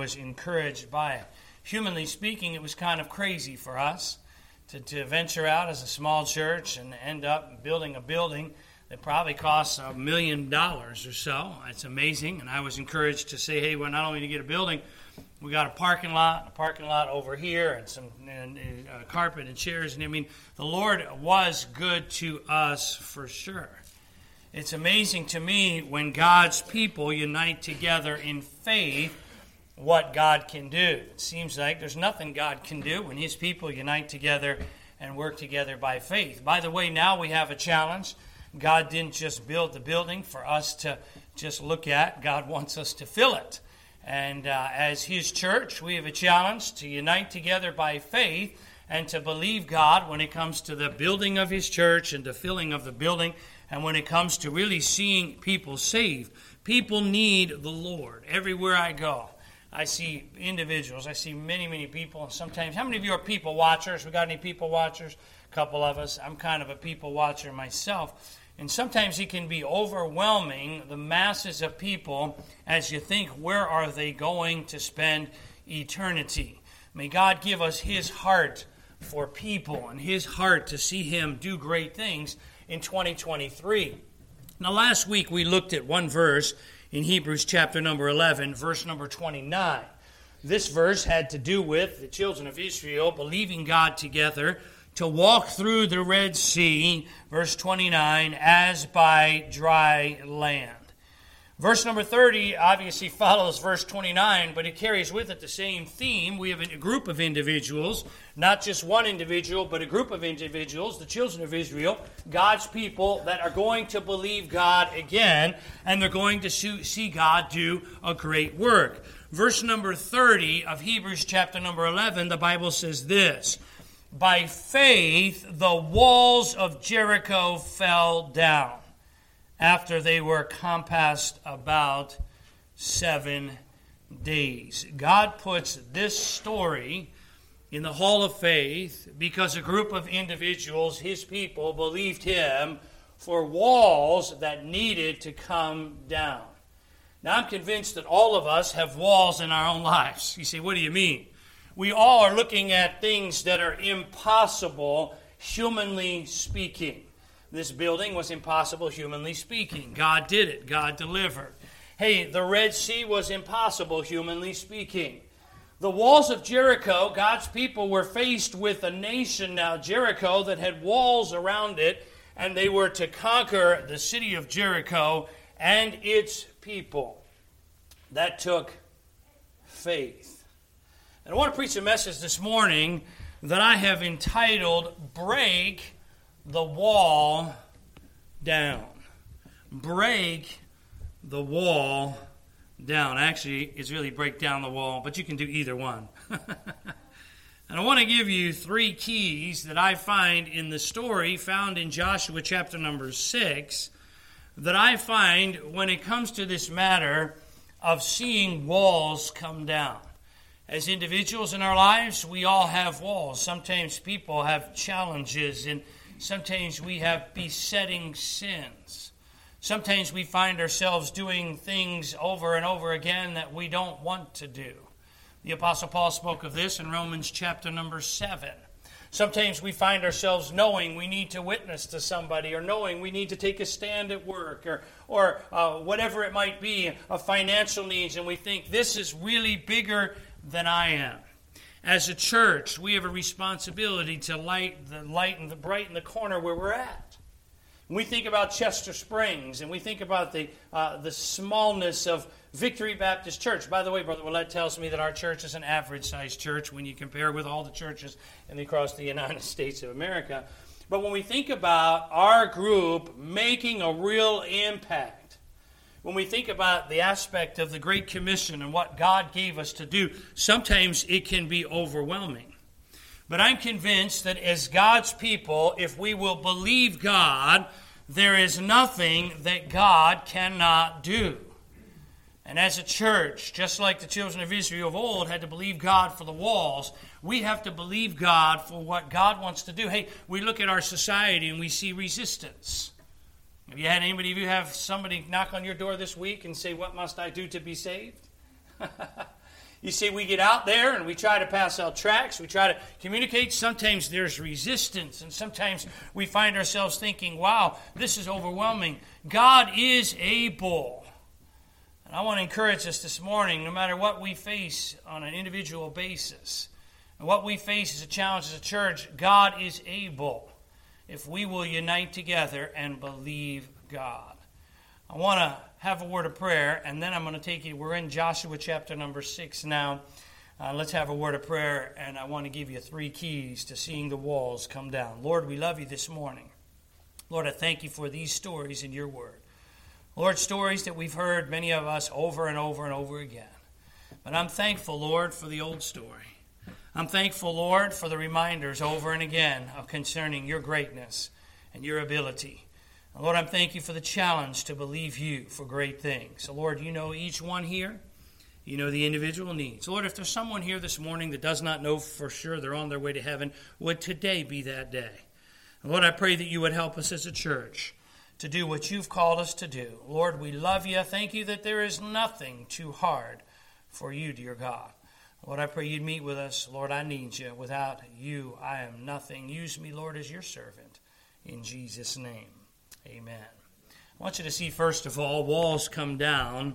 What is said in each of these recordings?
was encouraged by it. Humanly speaking, it was kind of crazy for us to, to venture out as a small church and end up building a building that probably costs a million dollars or so. It's amazing. And I was encouraged to say, hey, well, not only to get a building, we got a parking lot, a parking lot over here, and some and, uh, carpet and chairs. And I mean, the Lord was good to us for sure. It's amazing to me when God's people unite together in faith what God can do. It seems like there's nothing God can do when His people unite together and work together by faith. By the way, now we have a challenge. God didn't just build the building for us to just look at, God wants us to fill it. And uh, as His church, we have a challenge to unite together by faith and to believe God when it comes to the building of His church and the filling of the building, and when it comes to really seeing people saved. People need the Lord everywhere I go. I see individuals. I see many, many people. Sometimes, how many of you are people watchers? We got any people watchers? A couple of us. I'm kind of a people watcher myself. And sometimes it can be overwhelming, the masses of people, as you think, where are they going to spend eternity? May God give us His heart for people and His heart to see Him do great things in 2023. Now, last week we looked at one verse in Hebrews chapter number 11, verse number 29. This verse had to do with the children of Israel believing God together to walk through the Red Sea, verse 29, as by dry land. Verse number 30 obviously follows verse 29, but it carries with it the same theme. We have a group of individuals, not just one individual, but a group of individuals, the children of Israel, God's people, that are going to believe God again, and they're going to see God do a great work. Verse number 30 of Hebrews chapter number 11, the Bible says this By faith, the walls of Jericho fell down after they were compassed about seven days. God puts this story in the hall of faith because a group of individuals, his people, believed him for walls that needed to come down. Now, I'm convinced that all of us have walls in our own lives. You say, what do you mean? We all are looking at things that are impossible, humanly speaking. This building was impossible, humanly speaking. God did it, God delivered. Hey, the Red Sea was impossible, humanly speaking. The walls of Jericho, God's people were faced with a nation now, Jericho, that had walls around it, and they were to conquer the city of Jericho and its people. That took faith. And I want to preach a message this morning that I have entitled Break the wall down. Break the wall down. Actually, it's really break down the wall, but you can do either one. and I want to give you three keys that I find in the story found in Joshua chapter number 6 that I find when it comes to this matter of seeing walls come down. As individuals in our lives, we all have walls. Sometimes people have challenges and Sometimes we have besetting sins. Sometimes we find ourselves doing things over and over again that we don't want to do. The Apostle Paul spoke of this in Romans chapter number 7. Sometimes we find ourselves knowing we need to witness to somebody or knowing we need to take a stand at work or, or uh, whatever it might be, of financial needs, and we think this is really bigger than I am. As a church, we have a responsibility to light the light and the bright in the corner where we're at. When we think about Chester Springs and we think about the, uh, the smallness of Victory Baptist Church. By the way, Brother Willett tells me that our church is an average sized church when you compare with all the churches in across the United States of America. But when we think about our group making a real impact, when we think about the aspect of the Great Commission and what God gave us to do, sometimes it can be overwhelming. But I'm convinced that as God's people, if we will believe God, there is nothing that God cannot do. And as a church, just like the children of Israel of old had to believe God for the walls, we have to believe God for what God wants to do. Hey, we look at our society and we see resistance. Have you had anybody of you have somebody knock on your door this week and say, What must I do to be saved? You see, we get out there and we try to pass out tracts, we try to communicate. Sometimes there's resistance, and sometimes we find ourselves thinking, wow, this is overwhelming. God is able. And I want to encourage us this morning, no matter what we face on an individual basis, and what we face as a challenge as a church, God is able if we will unite together and believe God. I want to have a word of prayer, and then I'm going to take you. We're in Joshua chapter number six now. Uh, let's have a word of prayer, and I want to give you three keys to seeing the walls come down. Lord, we love you this morning. Lord, I thank you for these stories in your word. Lord, stories that we've heard, many of us, over and over and over again. But I'm thankful, Lord, for the old story. I'm thankful, Lord, for the reminders over and again of concerning your greatness and your ability. Lord, I'm thank you for the challenge to believe you for great things. So, Lord, you know each one here. You know the individual needs. Lord, if there's someone here this morning that does not know for sure they're on their way to heaven, would today be that day? Lord, I pray that you would help us as a church to do what you've called us to do. Lord, we love you. Thank you that there is nothing too hard for you, dear God. Lord, I pray you'd meet with us. Lord, I need you. Without you, I am nothing. Use me, Lord, as your servant. In Jesus' name. Amen. I want you to see, first of all, walls come down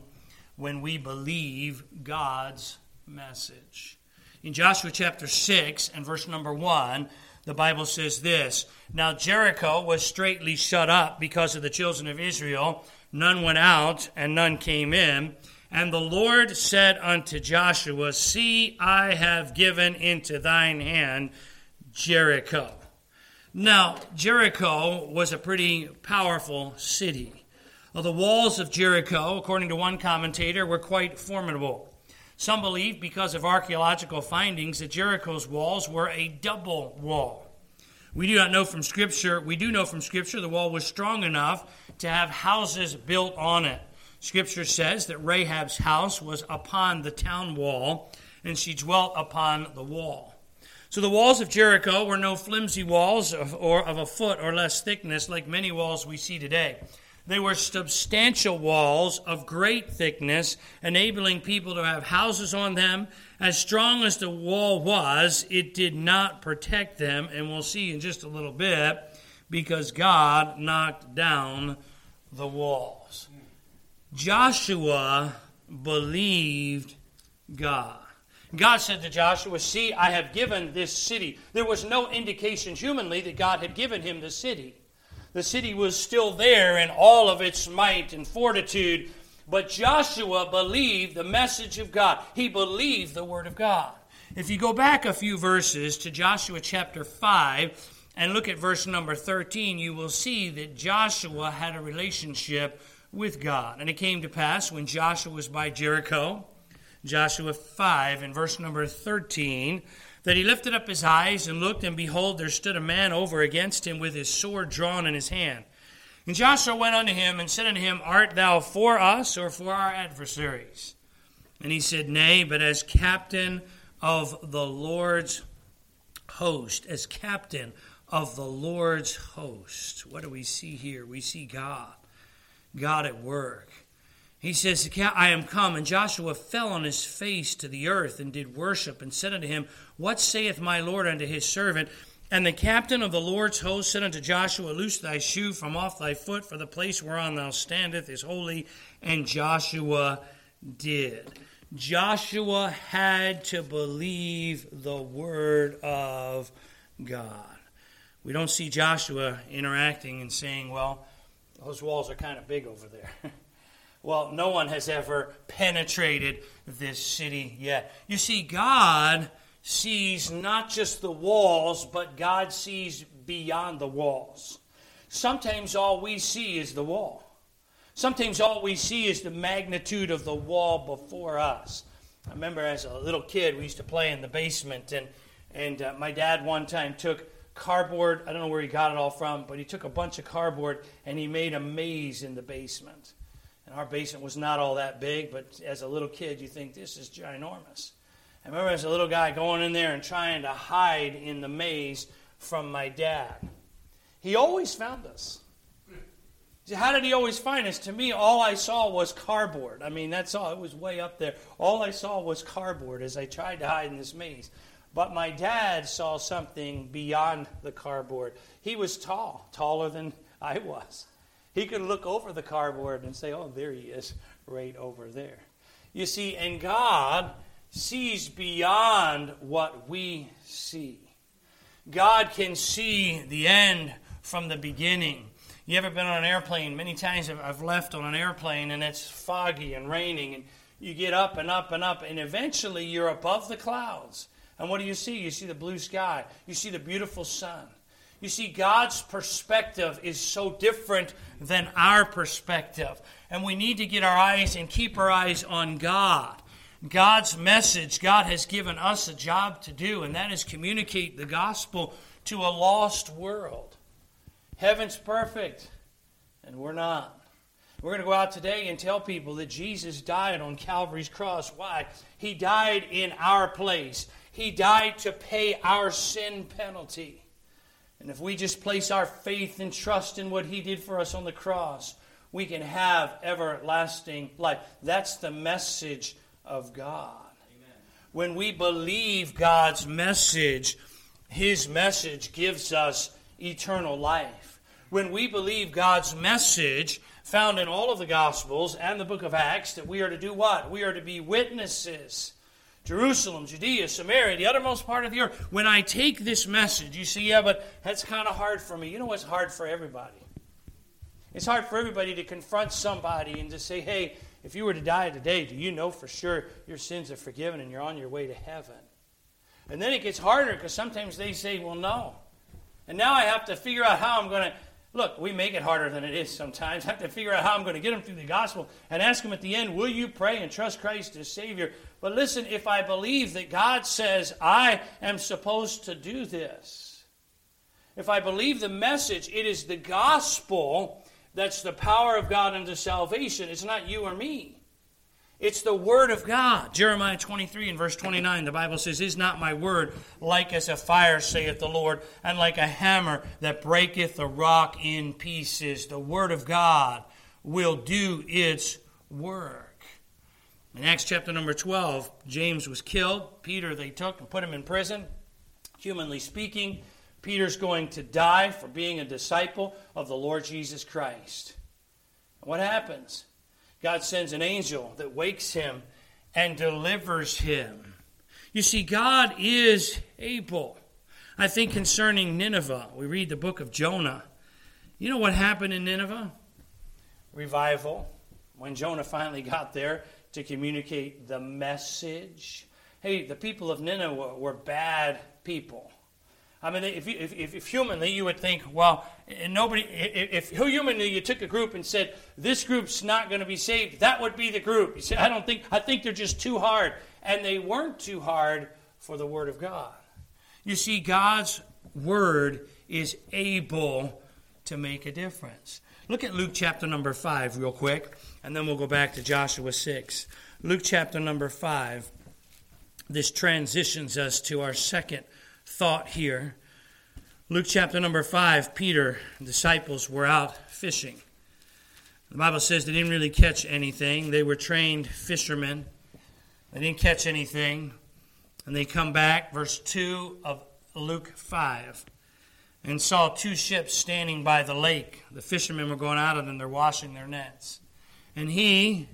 when we believe God's message. In Joshua chapter 6 and verse number 1, the Bible says this Now Jericho was straitly shut up because of the children of Israel. None went out, and none came in. And the Lord said unto Joshua, See, I have given into thine hand Jericho now, Jericho was a pretty powerful city. Well, the walls of Jericho, according to one commentator, were quite formidable. Some believe, because of archaeological findings, that Jericho's walls were a double wall. We do not know from Scripture, we do know from Scripture the wall was strong enough to have houses built on it. Scripture says that Rahab's house was upon the town wall, and she dwelt upon the wall. So the walls of Jericho were no flimsy walls of, or of a foot or less thickness like many walls we see today. They were substantial walls of great thickness, enabling people to have houses on them. As strong as the wall was, it did not protect them, and we'll see in just a little bit, because God knocked down the walls. Joshua believed God. God said to Joshua, See, I have given this city. There was no indication humanly that God had given him the city. The city was still there in all of its might and fortitude, but Joshua believed the message of God. He believed the word of God. If you go back a few verses to Joshua chapter 5 and look at verse number 13, you will see that Joshua had a relationship with God. And it came to pass when Joshua was by Jericho Joshua 5 and verse number 13, that he lifted up his eyes and looked, and behold, there stood a man over against him with his sword drawn in his hand. And Joshua went unto him and said unto him, Art thou for us or for our adversaries? And he said, Nay, but as captain of the Lord's host, as captain of the Lord's host. What do we see here? We see God, God at work. He says, I am come. And Joshua fell on his face to the earth and did worship and said unto him, What saith my Lord unto his servant? And the captain of the Lord's host said unto Joshua, Loose thy shoe from off thy foot, for the place whereon thou standest is holy. And Joshua did. Joshua had to believe the word of God. We don't see Joshua interacting and saying, Well, those walls are kind of big over there. Well, no one has ever penetrated this city yet. You see, God sees not just the walls, but God sees beyond the walls. Sometimes all we see is the wall. Sometimes all we see is the magnitude of the wall before us. I remember as a little kid, we used to play in the basement, and, and uh, my dad one time took cardboard. I don't know where he got it all from, but he took a bunch of cardboard and he made a maze in the basement. And our basement was not all that big, but as a little kid, you think this is ginormous. I remember as a little guy going in there and trying to hide in the maze from my dad. He always found us. How did he always find us? To me, all I saw was cardboard. I mean, that's all. It was way up there. All I saw was cardboard as I tried to hide in this maze. But my dad saw something beyond the cardboard. He was tall, taller than I was. He could look over the cardboard and say, Oh, there he is, right over there. You see, and God sees beyond what we see. God can see the end from the beginning. You ever been on an airplane? Many times I've left on an airplane and it's foggy and raining, and you get up and up and up, and eventually you're above the clouds. And what do you see? You see the blue sky, you see the beautiful sun. You see, God's perspective is so different than our perspective. And we need to get our eyes and keep our eyes on God. God's message, God has given us a job to do, and that is communicate the gospel to a lost world. Heaven's perfect, and we're not. We're going to go out today and tell people that Jesus died on Calvary's cross. Why? He died in our place, He died to pay our sin penalty. And if we just place our faith and trust in what He did for us on the cross, we can have everlasting life. That's the message of God. Amen. When we believe God's message, His message gives us eternal life. When we believe God's message, found in all of the Gospels and the book of Acts, that we are to do what? We are to be witnesses. Jerusalem, Judea, Samaria, the uttermost part of the earth. When I take this message, you see, yeah, but that's kind of hard for me. You know what's hard for everybody? It's hard for everybody to confront somebody and to say, hey, if you were to die today, do you know for sure your sins are forgiven and you're on your way to heaven? And then it gets harder because sometimes they say, well, no. And now I have to figure out how I'm going to. Look, we make it harder than it is sometimes. I have to figure out how I'm going to get them through the gospel and ask them at the end, will you pray and trust Christ as Savior? But listen, if I believe that God says I am supposed to do this, if I believe the message, it is the gospel that's the power of God unto salvation. It's not you or me. It's the word of God. Jeremiah 23 and verse 29, the Bible says, Is not my word like as a fire, saith the Lord, and like a hammer that breaketh a rock in pieces? The word of God will do its work. In Acts chapter number 12, James was killed. Peter they took and put him in prison. Humanly speaking, Peter's going to die for being a disciple of the Lord Jesus Christ. What happens? God sends an angel that wakes him and delivers him. You see, God is able. I think concerning Nineveh, we read the book of Jonah. You know what happened in Nineveh? Revival. When Jonah finally got there to communicate the message. Hey, the people of Nineveh were bad people. I mean, if, you, if, if, humanly you would think, well, nobody, if, if humanly you took a group and said, this group's not going to be saved, that would be the group. You say, I don't think, I think they're just too hard. And they weren't too hard for the Word of God. You see, God's Word is able to make a difference. Look at Luke chapter number 5 real quick, and then we'll go back to Joshua 6. Luke chapter number 5. This transitions us to our second thought here. Luke chapter number 5, Peter disciples were out fishing. The Bible says they didn't really catch anything. They were trained fishermen. They didn't catch anything. And they come back, verse 2 of Luke 5, and saw two ships standing by the lake. The fishermen were going out of them, they're washing their nets. And he,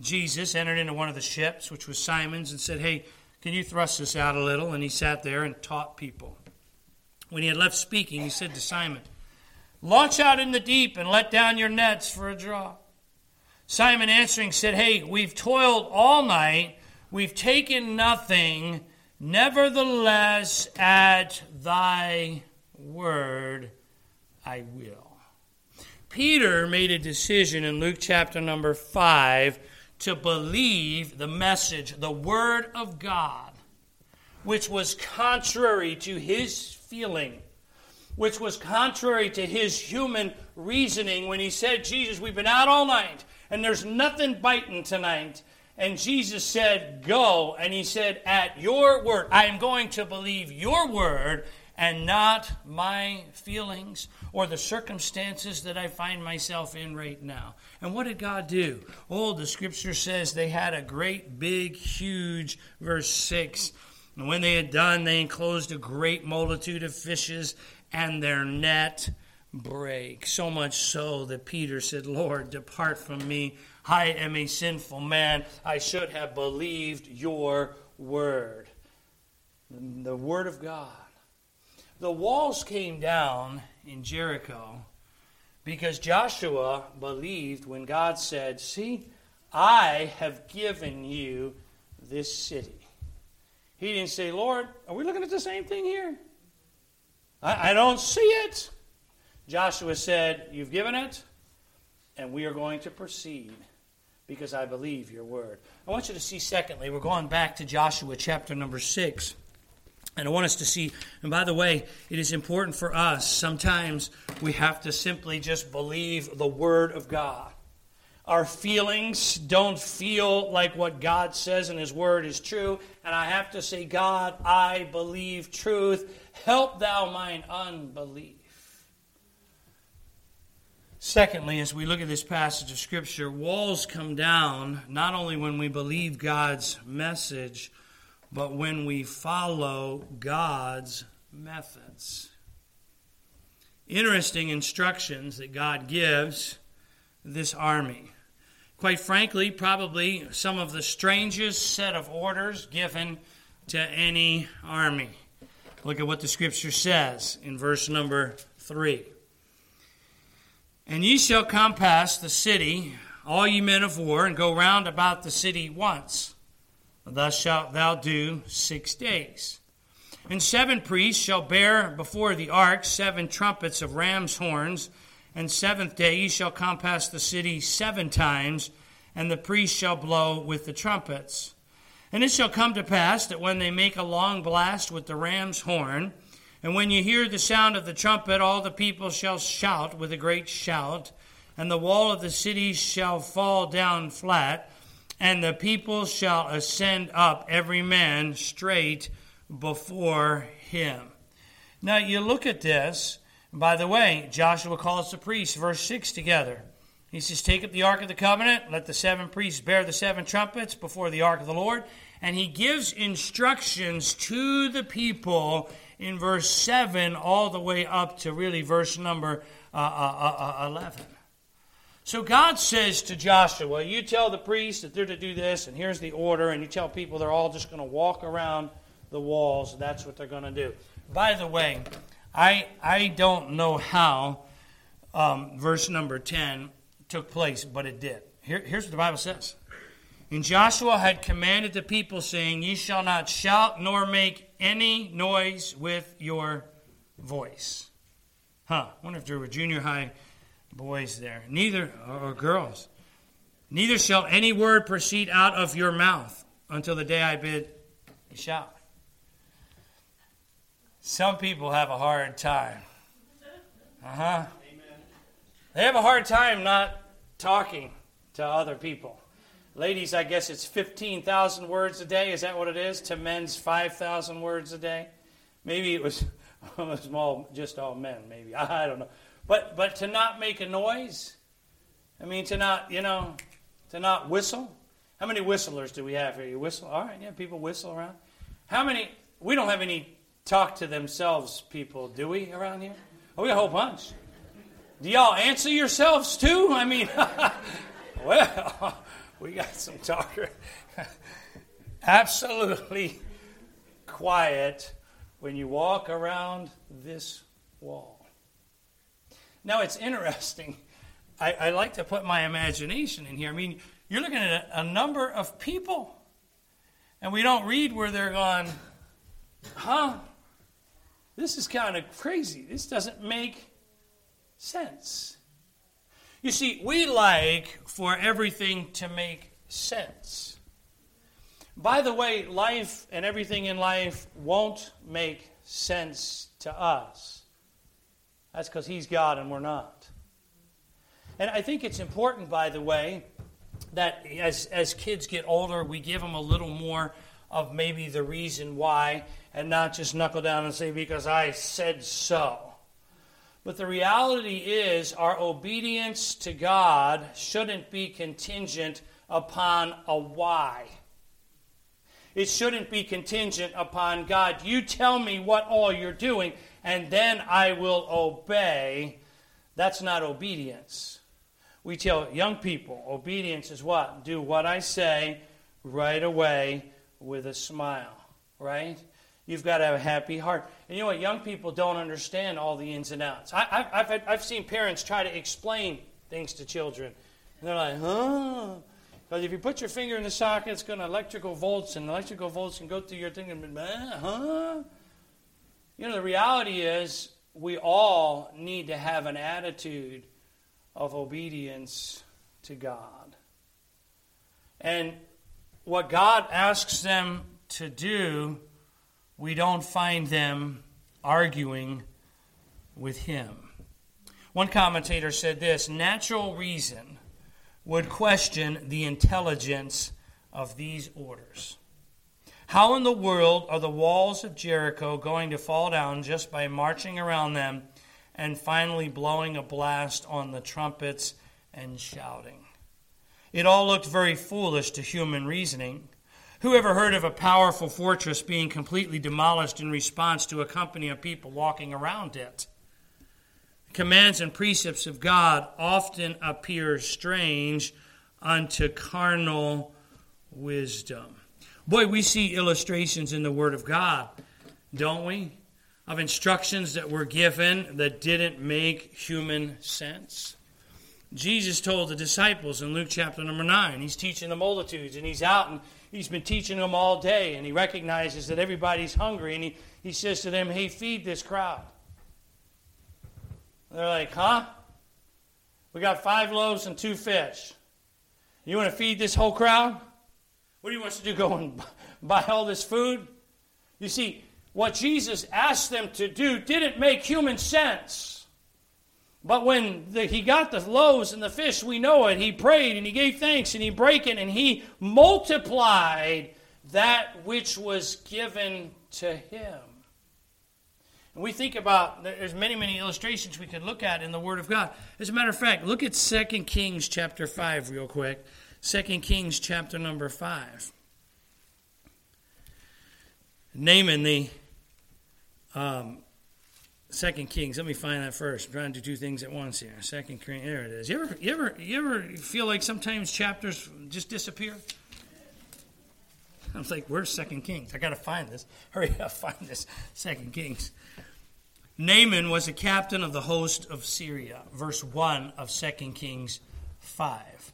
Jesus, entered into one of the ships, which was Simon's, and said, Hey, can you thrust this out a little? And he sat there and taught people. When he had left speaking, he said to Simon, Launch out in the deep and let down your nets for a draw. Simon answering said, Hey, we've toiled all night, we've taken nothing. Nevertheless, at thy word I will. Peter made a decision in Luke chapter number 5 to believe the message, the Word of God, which was contrary to his feeling, which was contrary to his human reasoning when he said, Jesus, we've been out all night and there's nothing biting tonight. And Jesus said, Go. And he said, At your word, I am going to believe your word and not my feelings or the circumstances that I find myself in right now. And what did God do? Oh, the scripture says they had a great, big, huge, verse 6. And when they had done, they enclosed a great multitude of fishes, and their net break. So much so that Peter said, Lord, depart from me. I am a sinful man. I should have believed your word. The word of God. The walls came down in Jericho because Joshua believed when God said, See, I have given you this city. He didn't say, Lord, are we looking at the same thing here? I, I don't see it. Joshua said, You've given it, and we are going to proceed because I believe your word. I want you to see, secondly, we're going back to Joshua chapter number 6. And I want us to see, and by the way, it is important for us. Sometimes we have to simply just believe the Word of God. Our feelings don't feel like what God says in His Word is true. And I have to say, God, I believe truth. Help thou mine unbelief. Secondly, as we look at this passage of Scripture, walls come down not only when we believe God's message but when we follow God's methods. Interesting instructions that God gives this army. Quite frankly, probably some of the strangest set of orders given to any army. Look at what the scripture says in verse number 3. And ye shall compass the city, all ye men of war, and go round about the city once. Thus shalt thou do six days. And seven priests shall bear before the ark seven trumpets of ram's horns. And seventh day ye shall compass the city seven times, and the priests shall blow with the trumpets. And it shall come to pass that when they make a long blast with the ram's horn, and when you hear the sound of the trumpet, all the people shall shout with a great shout, and the wall of the city shall fall down flat and the people shall ascend up, every man straight before him. Now you look at this. By the way, Joshua calls the priests, verse 6 together. He says, Take up the ark of the covenant, let the seven priests bear the seven trumpets before the ark of the Lord. And he gives instructions to the people in verse 7 all the way up to really verse number uh, uh, uh, uh 11. So God says to Joshua, You tell the priests that they're to do this, and here's the order, and you tell people they're all just going to walk around the walls. That's what they're going to do. By the way, I, I don't know how um, verse number 10 took place, but it did. Here, here's what the Bible says. And Joshua had commanded the people, saying, Ye shall not shout nor make any noise with your voice. Huh. I wonder if there were junior high boys there, neither or girls. Neither shall any word proceed out of your mouth until the day I bid you shout. Some people have a hard time. Uh huh. They have a hard time not talking to other people. Ladies, I guess it's 15,000 words a day. Is that what it is? To men's 5,000 words a day? Maybe it was, small, just all men, maybe. I don't know. But but to not make a noise, I mean to not you know to not whistle. How many whistlers do we have here? You whistle, all right? Yeah, people whistle around. How many? We don't have any talk to themselves people, do we around here? Oh, we got a whole bunch. Do y'all answer yourselves too? I mean, well, we got some talker. Absolutely quiet when you walk around this wall. Now, it's interesting. I, I, like to put my imagination in here. I mean, you're looking at a, a number of people, and we don't read where they're going, huh? This is kind of crazy. This doesn't make sense. You see, we like for everything to make sense. By the way, life and everything in life won't make sense to us. That's because He's God and we're not. And I think it's important, by the way, that as, as kids get older, we give them a little more of maybe the reason why and not just knuckle down and say, because I said so. But the reality is, our obedience to God shouldn't be contingent upon a why. It shouldn't be contingent upon God. You tell me what all you're doing, and then I will obey. That's not obedience. We tell young people obedience is what? Do what I say right away with a smile, right? You've got to have a happy heart. And you know what? Young people don't understand all the ins and outs. I, have I've seen parents try to explain things to children. And they're like, huh? Because if you put your finger in the socket, it's going to electrical volts, and electrical volts can go through your thing and, huh? You know, the reality is we all need to have an attitude of obedience to God. And what God asks them to do, we don't find them arguing with Him. One commentator said this natural reason would question the intelligence of these orders. How in the world are the walls of Jericho going to fall down just by marching around them and finally blowing a blast on the trumpets and shouting? It all looked very foolish to human reasoning. Who ever heard of a powerful fortress being completely demolished in response to a company of people walking around it? commands and precepts of God often appear strange unto carnal wisdom. Boy, we see illustrations in the Word of God, don't we? Of instructions that were given that didn't make human sense. Jesus told the disciples in Luke chapter number 9, he's teaching the multitudes, and he's out and he's been teaching them all day, and he recognizes that everybody's hungry, and he, he says to them, Hey, feed this crowd. They're like, huh? We got five loaves and two fish. You want to feed this whole crowd? What do you want us to do? Go and buy all this food? You see, what Jesus asked them to do didn't make human sense. But when the, he got the loaves and the fish, we know it. He prayed and he gave thanks and he broke it and he multiplied that which was given to him. And we think about, there's many, many illustrations we could look at in the Word of God. As a matter of fact, look at 2 Kings chapter 5 real quick. 2 Kings chapter number 5. Naaman the um, Second Kings. Let me find that first. I'm trying to do two things at once here. Second Kings. There it is. You ever, you ever, you ever feel like sometimes chapters just disappear? I was like, "Where's Second Kings? I got to find this. Hurry up, find this Second Kings." Naaman was a captain of the host of Syria, verse 1 of 2 Kings 5.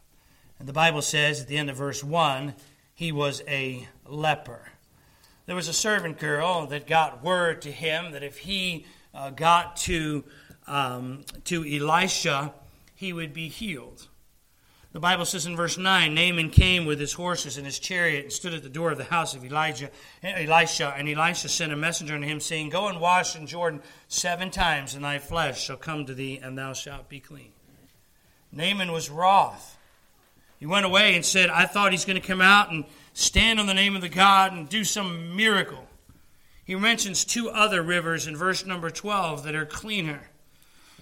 And the Bible says at the end of verse 1, he was a leper. There was a servant girl that got word to him that if he uh, got to, um, to Elisha, he would be healed. The Bible says in verse 9 Naaman came with his horses and his chariot and stood at the door of the house of Elijah, Elisha. And Elisha sent a messenger unto him, saying, Go and wash in Jordan seven times, and thy flesh shall come to thee, and thou shalt be clean. Naaman was wroth. He went away and said, I thought he's going to come out and stand on the name of the God and do some miracle. He mentions two other rivers in verse number 12 that are cleaner.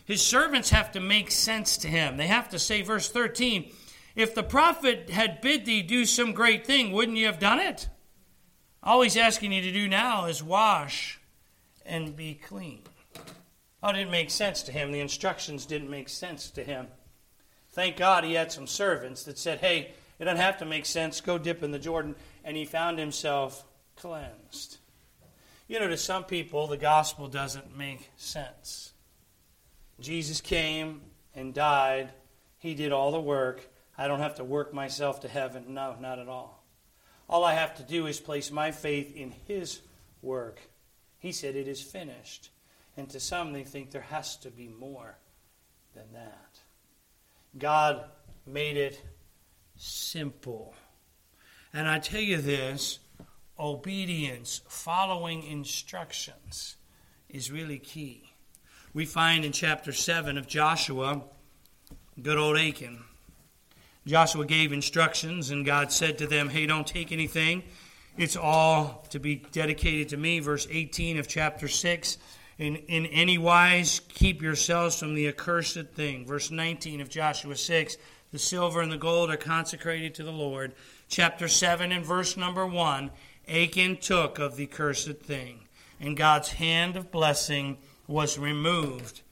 His servants have to make sense to him. They have to say, verse 13, if the prophet had bid thee do some great thing, wouldn't you have done it? All he's asking you to do now is wash and be clean. Oh, it didn't make sense to him. The instructions didn't make sense to him. Thank God he had some servants that said, hey, it doesn't have to make sense. Go dip in the Jordan. And he found himself cleansed. You know, to some people, the gospel doesn't make sense. Jesus came and died, he did all the work. I don't have to work myself to heaven. No, not at all. All I have to do is place my faith in His work. He said it is finished. And to some, they think there has to be more than that. God made it simple. And I tell you this obedience, following instructions, is really key. We find in chapter 7 of Joshua, good old Achan Joshua gave instructions, and God said to them, Hey, don't take anything It's all to be dedicated to me. Verse 18 of chapter 6. In, in any wise, keep yourselves from the accursed thing. Verse 19 of Joshua 6. The silver and the gold are consecrated to the Lord. Chapter 7 and verse number 1. Achan took of the cursed thing, and God's hand of blessing was removed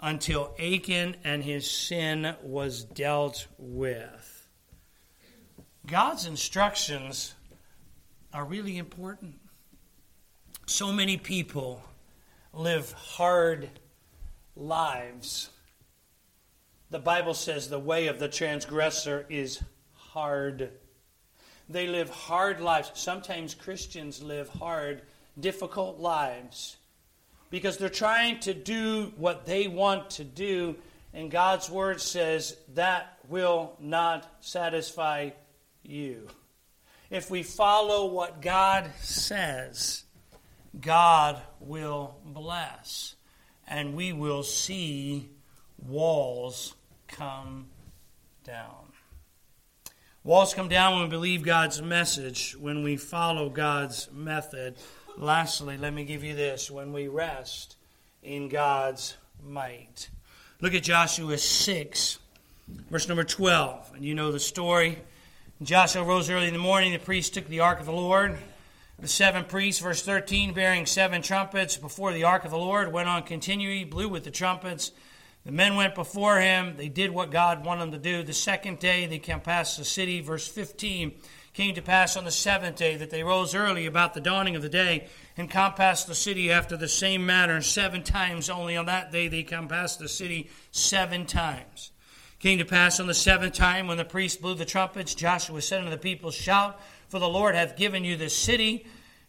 until Achan and his sin was dealt with. God's instructions are really important. So many people live hard lives. The Bible says the way of the transgressor is hard. They live hard lives. Sometimes Christians live hard, difficult lives because they're trying to do what they want to do, and God's word says that will not satisfy you. If we follow what God says, God will bless, and we will see walls come down. Walls come down when we believe God's message, when we follow God's method. Lastly, let me give you this when we rest in God's might. Look at Joshua 6, verse number 12. And you know the story. Joshua rose early in the morning. The priests took the ark of the Lord. The seven priests, verse 13, bearing seven trumpets before the ark of the Lord, went on continually, blew with the trumpets. The men went before him. They did what God wanted them to do. The second day they came past the city, verse 15 came to pass on the seventh day that they rose early about the dawning of the day and compassed the city after the same manner seven times. Only on that day they compassed the city seven times. Came to pass on the seventh time when the priest blew the trumpets, Joshua said unto the people, Shout, for the Lord hath given you this city,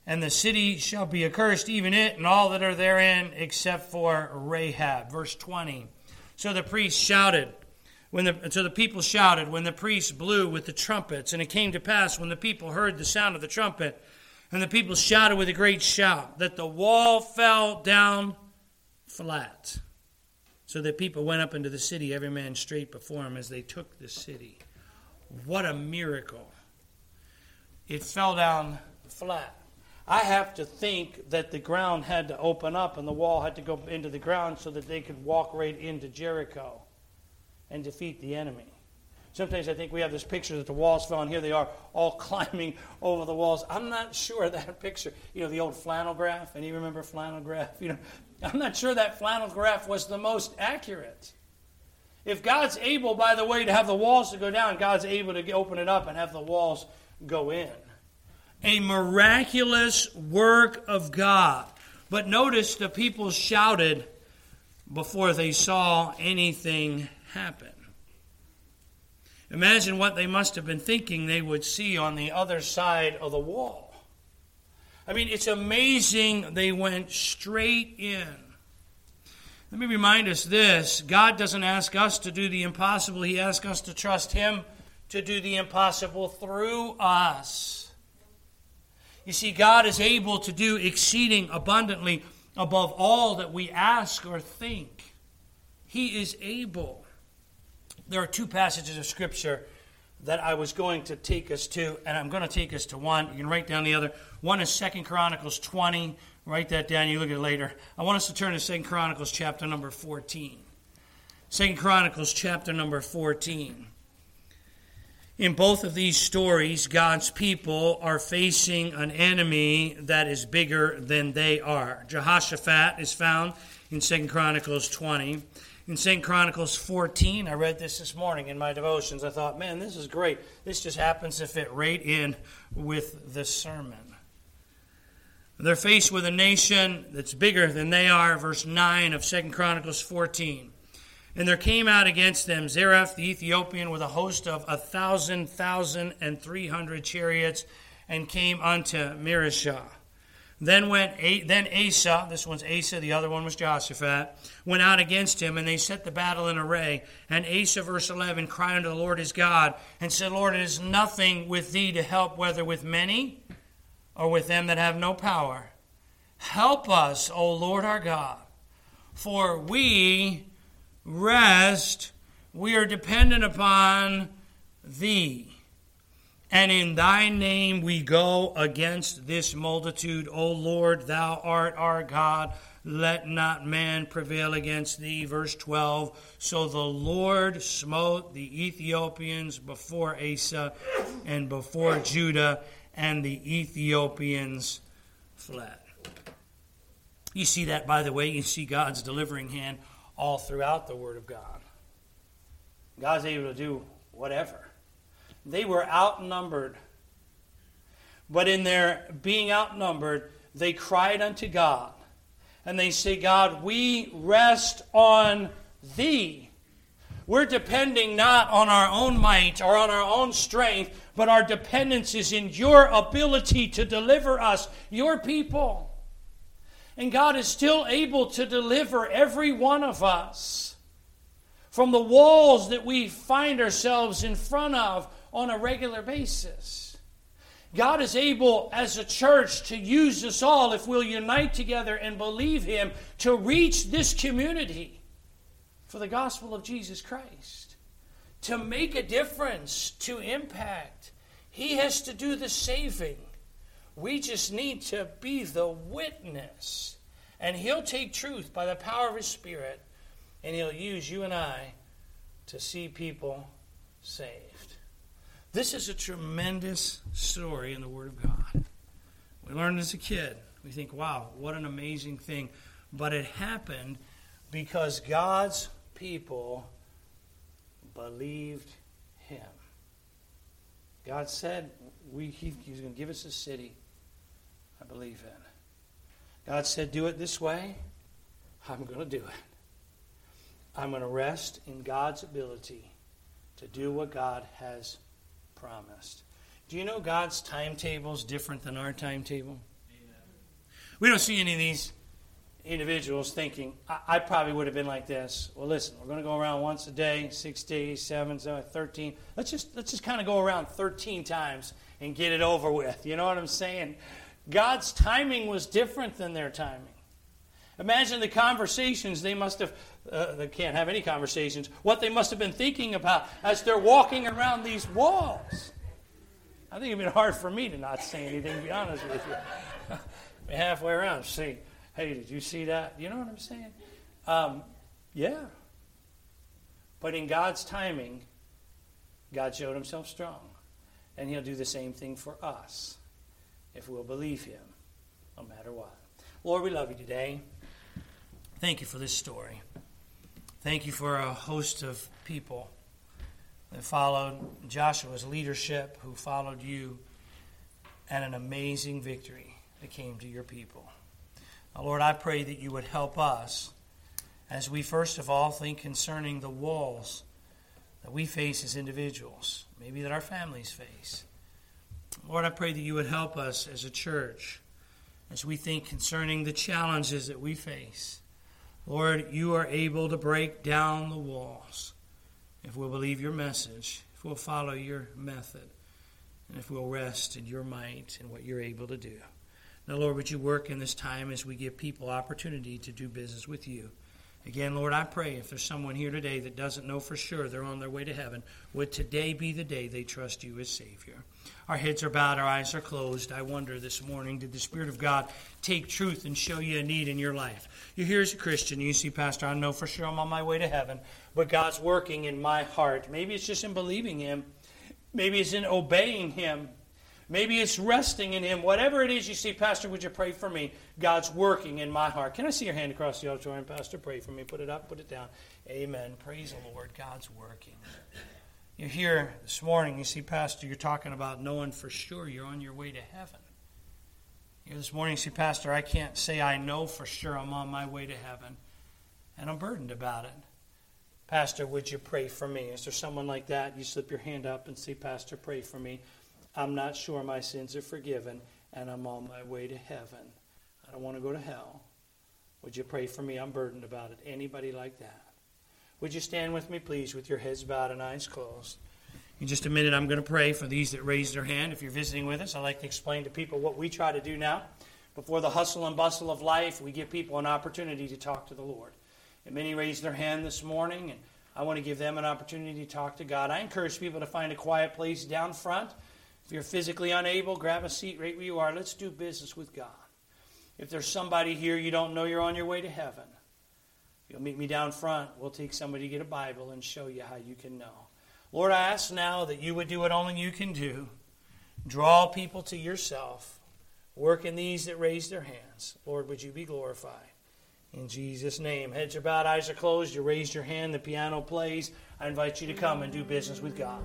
and the city shall be accursed, even it and all that are therein, except for Rahab. Verse 20. So the priest shouted when the, so the people shouted when the priests blew with the trumpets. And it came to pass when the people heard the sound of the trumpet, and the people shouted with a great shout, that the wall fell down flat. So the people went up into the city, every man straight before him, as they took the city. What a miracle! It fell down flat. I have to think that the ground had to open up and the wall had to go into the ground so that they could walk right into Jericho and defeat the enemy. Sometimes I think we have this picture that the walls fell, and here they are all climbing over the walls. I'm not sure that picture, you know, the old flannel graph. And you remember flannel graph? You know, I'm not sure that flannel graph was the most accurate. If God's able, by the way, to have the walls to go down, God's able to open it up and have the walls go in. A miraculous work of God. But notice the people shouted before they saw anything happen. Imagine what they must have been thinking they would see on the other side of the wall. I mean, it's amazing they went straight in. Let me remind us this God doesn't ask us to do the impossible, He asks us to trust Him to do the impossible through us. You see, God is able to do exceeding abundantly above all that we ask or think. He is able there are two passages of Scripture that I was going to take us to, and I'm going to take us to one. You can write down the other. One is Second Chronicles 20. Write that down. You look at it later. I want us to turn to Second Chronicles chapter number 14. Second Chronicles chapter number 14. In both of these stories, God's people are facing an enemy that is bigger than they are. Jehoshaphat is found in Second Chronicles 20 in St. Chronicles 14. I read this this morning in my devotions. I thought, man, this is great. This just happens to fit right in with the sermon. They're faced with a nation that's bigger than they are, verse 9 of 2 Chronicles 14. And there came out against them Zareph the Ethiopian with a host of a thousand, thousand, and three hundred chariots, and came unto Mareshah. Then went then Asa, this one's Asa, the other one was Jehoshaphat, went out against him, and they set the battle in array. And Asa, verse 11, cried unto the Lord his God, and said, Lord, it is nothing with thee to help, whether with many or with them that have no power. Help us, O Lord our God, for we rest, we are dependent upon thee. And in thy name we go against this multitude. O Lord, thou art our God. Let not man prevail against thee. Verse 12. So the Lord smote the Ethiopians before Asa and before Judah, and the Ethiopians fled. You see that, by the way, you see God's delivering hand all throughout the Word of God. God's able to do whatever. They were outnumbered. But in their being outnumbered, they cried unto God. And they say, God, we rest on thee. We're depending not on our own might or on our own strength, but our dependence is in your ability to deliver us, your people. And God is still able to deliver every one of us from the walls that we find ourselves in front of on a regular basis. God is able, as a church, to use us all if we'll unite together and believe Him to reach this community for the gospel of Jesus Christ, to make a difference, to impact. He has to do the saving. We just need to be the witness. And He'll take truth by the power of His Spirit, and He'll use you and I to see people saved. This is a tremendous story in the Word of God. We learned as a kid. We think, wow, what an amazing thing. But it happened because God's people believed Him. God said we, he, He's going to give us a city I believe in. God said, Do it this way. I'm going to do it. I'm going to rest in God's ability to do what God has promised. Do you know God's timetable is different than our timetable? We don't see any of these individuals thinking, I, I, probably would have been like this. Well, listen, we're going to go around once a day, six days, seven, seven, 13. Let's just, let's just kind of go around 13 times and get it over with. You know what I'm saying? God's timing was different than their timing. Imagine the conversations they must have, uh, they can't have any conversations, what they must have been thinking about as they're walking around these walls. I think it'd been hard for me to not say anything, to be honest with you. halfway around, say, hey, did you see that? You know what I'm saying? Um, yeah. But in God's timing, God showed himself strong. And he'll do the same thing for us if we'll believe him, no matter what. Lord, we love you today. Thank you for this story. Thank you for a host of people that followed Joshua's leadership, who followed you, and an amazing victory that came to your people. Now, Lord, I pray that you would help us as we first of all think concerning the walls that we face as individuals, maybe that our families face. Lord, I pray that you would help us as a church as we think concerning the challenges that we face. Lord, you are able to break down the walls if we'll believe your message, if we'll follow your method, and if we'll rest in your might and what you're able to do. Now, Lord, would you work in this time as we give people opportunity to do business with you? Again, Lord, I pray if there's someone here today that doesn't know for sure they're on their way to heaven, would today be the day they trust you as Savior? Our heads are bowed, our eyes are closed. I wonder this morning, did the Spirit of God take truth and show you a need in your life? You're here as a Christian. You see, Pastor, I know for sure I'm on my way to heaven, but God's working in my heart. Maybe it's just in believing Him, maybe it's in obeying Him. Maybe it's resting in Him. Whatever it is you see, Pastor, would you pray for me? God's working in my heart. Can I see your hand across the auditorium, Pastor? Pray for me. Put it up, put it down. Amen. Praise the Lord. God's working. You're here this morning, you see, Pastor, you're talking about knowing for sure you're on your way to heaven. Here this morning, you see, Pastor, I can't say I know for sure I'm on my way to heaven, and I'm burdened about it. Pastor, would you pray for me? Is there someone like that? You slip your hand up and say, Pastor, pray for me. I'm not sure my sins are forgiven, and I'm on my way to heaven. I don't want to go to hell. Would you pray for me? I'm burdened about it. Anybody like that? Would you stand with me, please, with your heads bowed and eyes closed? In just a minute, I'm going to pray for these that raised their hand. If you're visiting with us, I'd like to explain to people what we try to do now. Before the hustle and bustle of life, we give people an opportunity to talk to the Lord. And many raised their hand this morning, and I want to give them an opportunity to talk to God. I encourage people to find a quiet place down front. If you're physically unable, grab a seat right where you are. Let's do business with God. If there's somebody here you don't know you're on your way to heaven, you'll meet me down front. We'll take somebody to get a Bible and show you how you can know. Lord, I ask now that you would do what only you can do. Draw people to yourself. Work in these that raise their hands. Lord, would you be glorified? In Jesus' name. Heads are bowed, eyes are closed. You raise your hand, the piano plays. I invite you to come and do business with God.